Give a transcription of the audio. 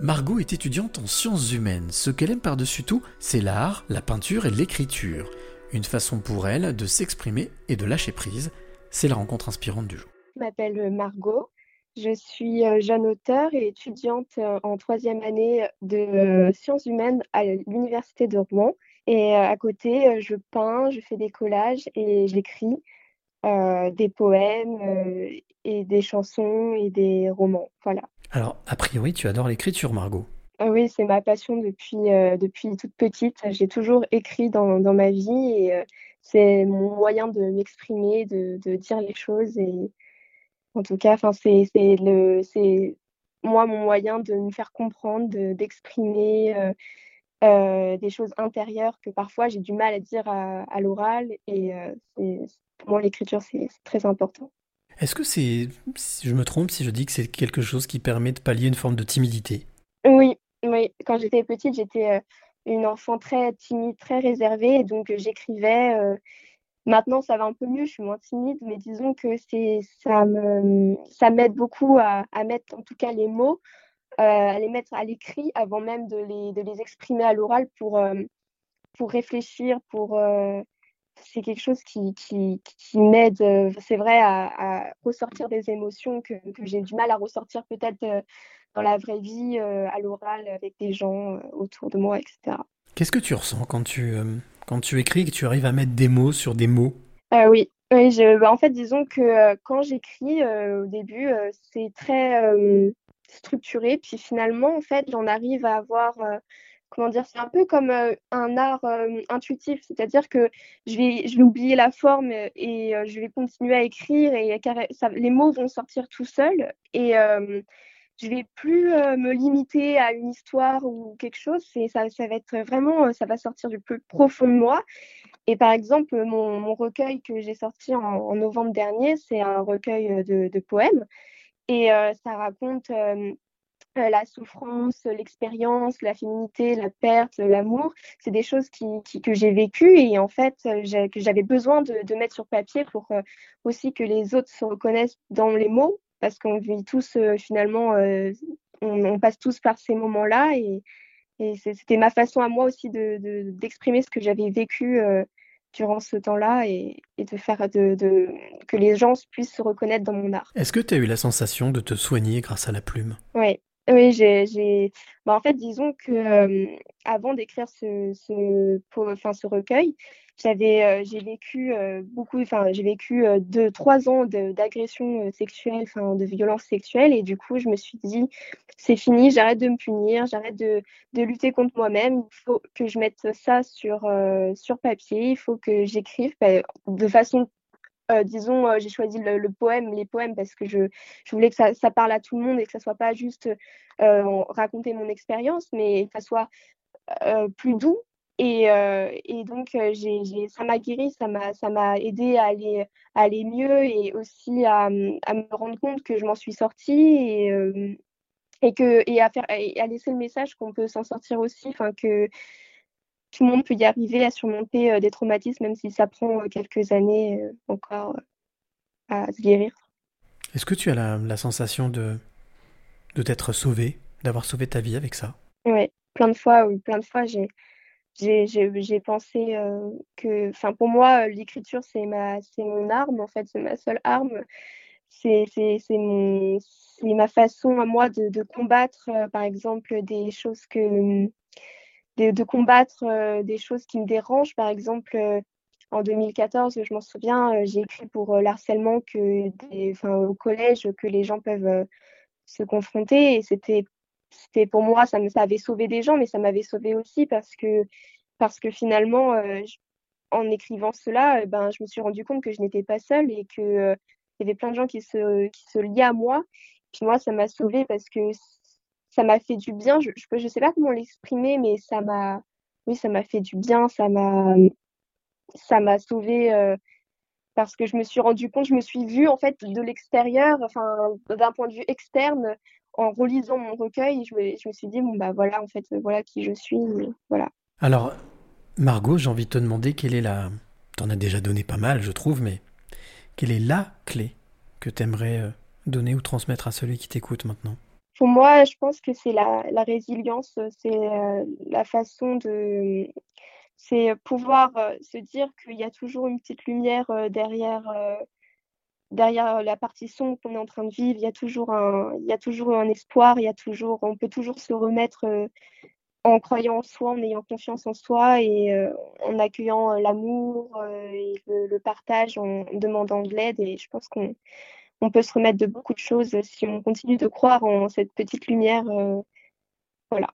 Margot est étudiante en sciences humaines. Ce qu'elle aime par-dessus tout, c'est l'art, la peinture et l'écriture. Une façon pour elle de s'exprimer et de lâcher prise. C'est la rencontre inspirante du jour. Je m'appelle Margot. Je suis euh, jeune auteure et étudiante euh, en troisième année de euh, sciences humaines à l'université de Rouen. Et à côté, je peins, je fais des collages et j'écris des poèmes et des chansons et des romans. Voilà. Alors, a priori, tu adores l'écriture, Margot. Ah oui, c'est ma passion depuis, depuis toute petite. J'ai toujours écrit dans, ma vie et c'est mon moyen de m'exprimer, de, dire les choses. Et en tout cas, c'est moi mon moyen de me faire comprendre, d'exprimer euh, euh, des choses intérieures que parfois j'ai du mal à dire à, l'oral. Et euh, pour moi, l'écriture, c'est très important. Est-ce que c'est, si je me trompe, si je dis que c'est quelque chose qui permet de pallier une forme de timidité? Oui, oui. Quand j'étais petite, j'étais une enfant très timide, très réservée, donc j'écrivais. Maintenant, ça va un peu mieux, je suis moins timide, mais disons que c'est ça m'aide beaucoup à, à, mettre en tout cas les mots, à les mettre à l'écrit avant même de les, de les exprimer à l'oral pour, pour réfléchir, pour c'est quelque chose qui, qui, qui m'aide, euh, c'est vrai, à, ressortir des émotions que, que j'ai du mal à ressortir peut-être euh, dans la vraie vie, euh, à l'oral, avec des gens autour de moi, etc. Qu'est-ce que tu ressens quand tu, quand tu écris et que tu arrives à mettre des mots sur des mots? Oui, oui je, bah, en fait, disons que quand j'écris, au début, c'est très structuré, puis finalement, en fait, j'en arrive à avoir comment dire, c'est un peu comme euh, un art euh, intuitif, c'est-à-dire que je vais, je vais oublier la forme et euh, je vais continuer à écrire et les mots vont sortir tout seuls et je vais plus me limiter à une histoire ou quelque chose. C'est ça, ça va être vraiment, ça va sortir du plus profond de moi. Et par exemple, mon, mon recueil que j'ai sorti en, novembre dernier, c'est un recueil de, de poèmes et ça raconte la souffrance, l'expérience, la féminité, la perte, l'amour, c'est des choses qui, que j'ai vécues et en fait euh, que j'avais besoin de, de, mettre sur papier pour euh, aussi que les autres se reconnaissent dans les mots parce qu'on vit tous finalement, on, passe tous par ces moments-là et, et c'était ma façon à moi aussi d'exprimer de, ce que j'avais vécu durant ce temps-là et, et, de faire de, de, que les gens puissent se reconnaître dans mon art. Est-ce que tu as eu la sensation de te soigner grâce à la plume? Oui, oui, j'ai, bah, en fait, disons que avant d'écrire ce, ce, ce recueil, j'avais, j'ai vécu beaucoup, enfin, j'ai vécu deux, trois ans d'agression sexuelle, enfin, de violence sexuelle, et du coup, je me suis dit, c'est fini, j'arrête de me punir, j'arrête de, de lutter contre moi-même, il faut que je mette ça sur, sur papier, il faut que j'écrive bah, de façon euh, disons, euh, j'ai choisi le, poème, les poèmes parce que je, je voulais que ça, parle à tout le monde et que ça soit pas juste euh, raconter mon expérience, mais que ça soit plus doux. Et, et donc, j'ai, ça m'a guéri, ça m'a, ça m'a aidé à aller, à aller mieux et aussi à, à, me rendre compte que je m'en suis sortie et, et, que, et, à faire, et à laisser le message qu'on peut s'en sortir aussi, enfin que tout le monde peut y arriver à surmonter euh, des traumatismes, même si ça prend euh, quelques années euh, encore à se guérir. Est-ce que tu as la, sensation de, de t'être sauvé, d'avoir sauvé ta vie avec ça? Oui, plein de fois, oui, plein de fois, j'ai, j'ai, pensé que, enfin, pour moi, l'écriture, c'est ma, c'est mon arme, en fait, c'est ma seule arme. C'est, c'est, c'est, mon, c'est ma façon à moi de, de combattre, par exemple, des choses que, de, combattre euh, des choses qui me dérangent. Par exemple, euh, en 2014, je m'en souviens, euh, j'ai écrit pour l'harcèlement que au collège que les gens peuvent se confronter. Et c'était, c'était pour moi, ça, me, ça avait sauvé des gens, mais ça m'avait sauvé aussi parce que, parce que finalement, en écrivant cela, ben, je me suis rendu compte que je n'étais pas seule et qu'il il y avait plein de gens qui se, qui se liaient à moi. Puis moi, ça m'a sauvée parce que ça m'a fait du bien. Je, je, je sais pas comment l'exprimer, mais ça m'a, oui, ça m'a fait du bien. Ça m'a, ça m'a sauvé euh, parce que je me suis rendu compte, je me suis vue en fait de l'extérieur, enfin d'un point de vue externe, en relisant mon recueil. Je me, je me suis dit bon bah voilà en fait voilà qui je suis, voilà. Alors Margot, j'ai envie de te demander quelle est la, t'en as déjà donné pas mal, je trouve, mais quelle est la clé que tu aimerais euh, donner ou transmettre à celui qui t'écoute maintenant? Pour moi, je pense que c'est la, résilience, c'est la façon de c'est pouvoir se dire qu'il y a toujours une petite lumière derrière, derrière la partie sombre qu'on est en train de vivre. Il y a toujours un, il y a toujours un espoir, il y a toujours, on peut toujours se remettre en croyant en soi, en ayant confiance en soi et en accueillant l'amour et le, partage, en demandant de l'aide. Et je pense qu'on on peut se remettre de beaucoup de choses si on continue de croire en cette petite lumière. Euh, voilà.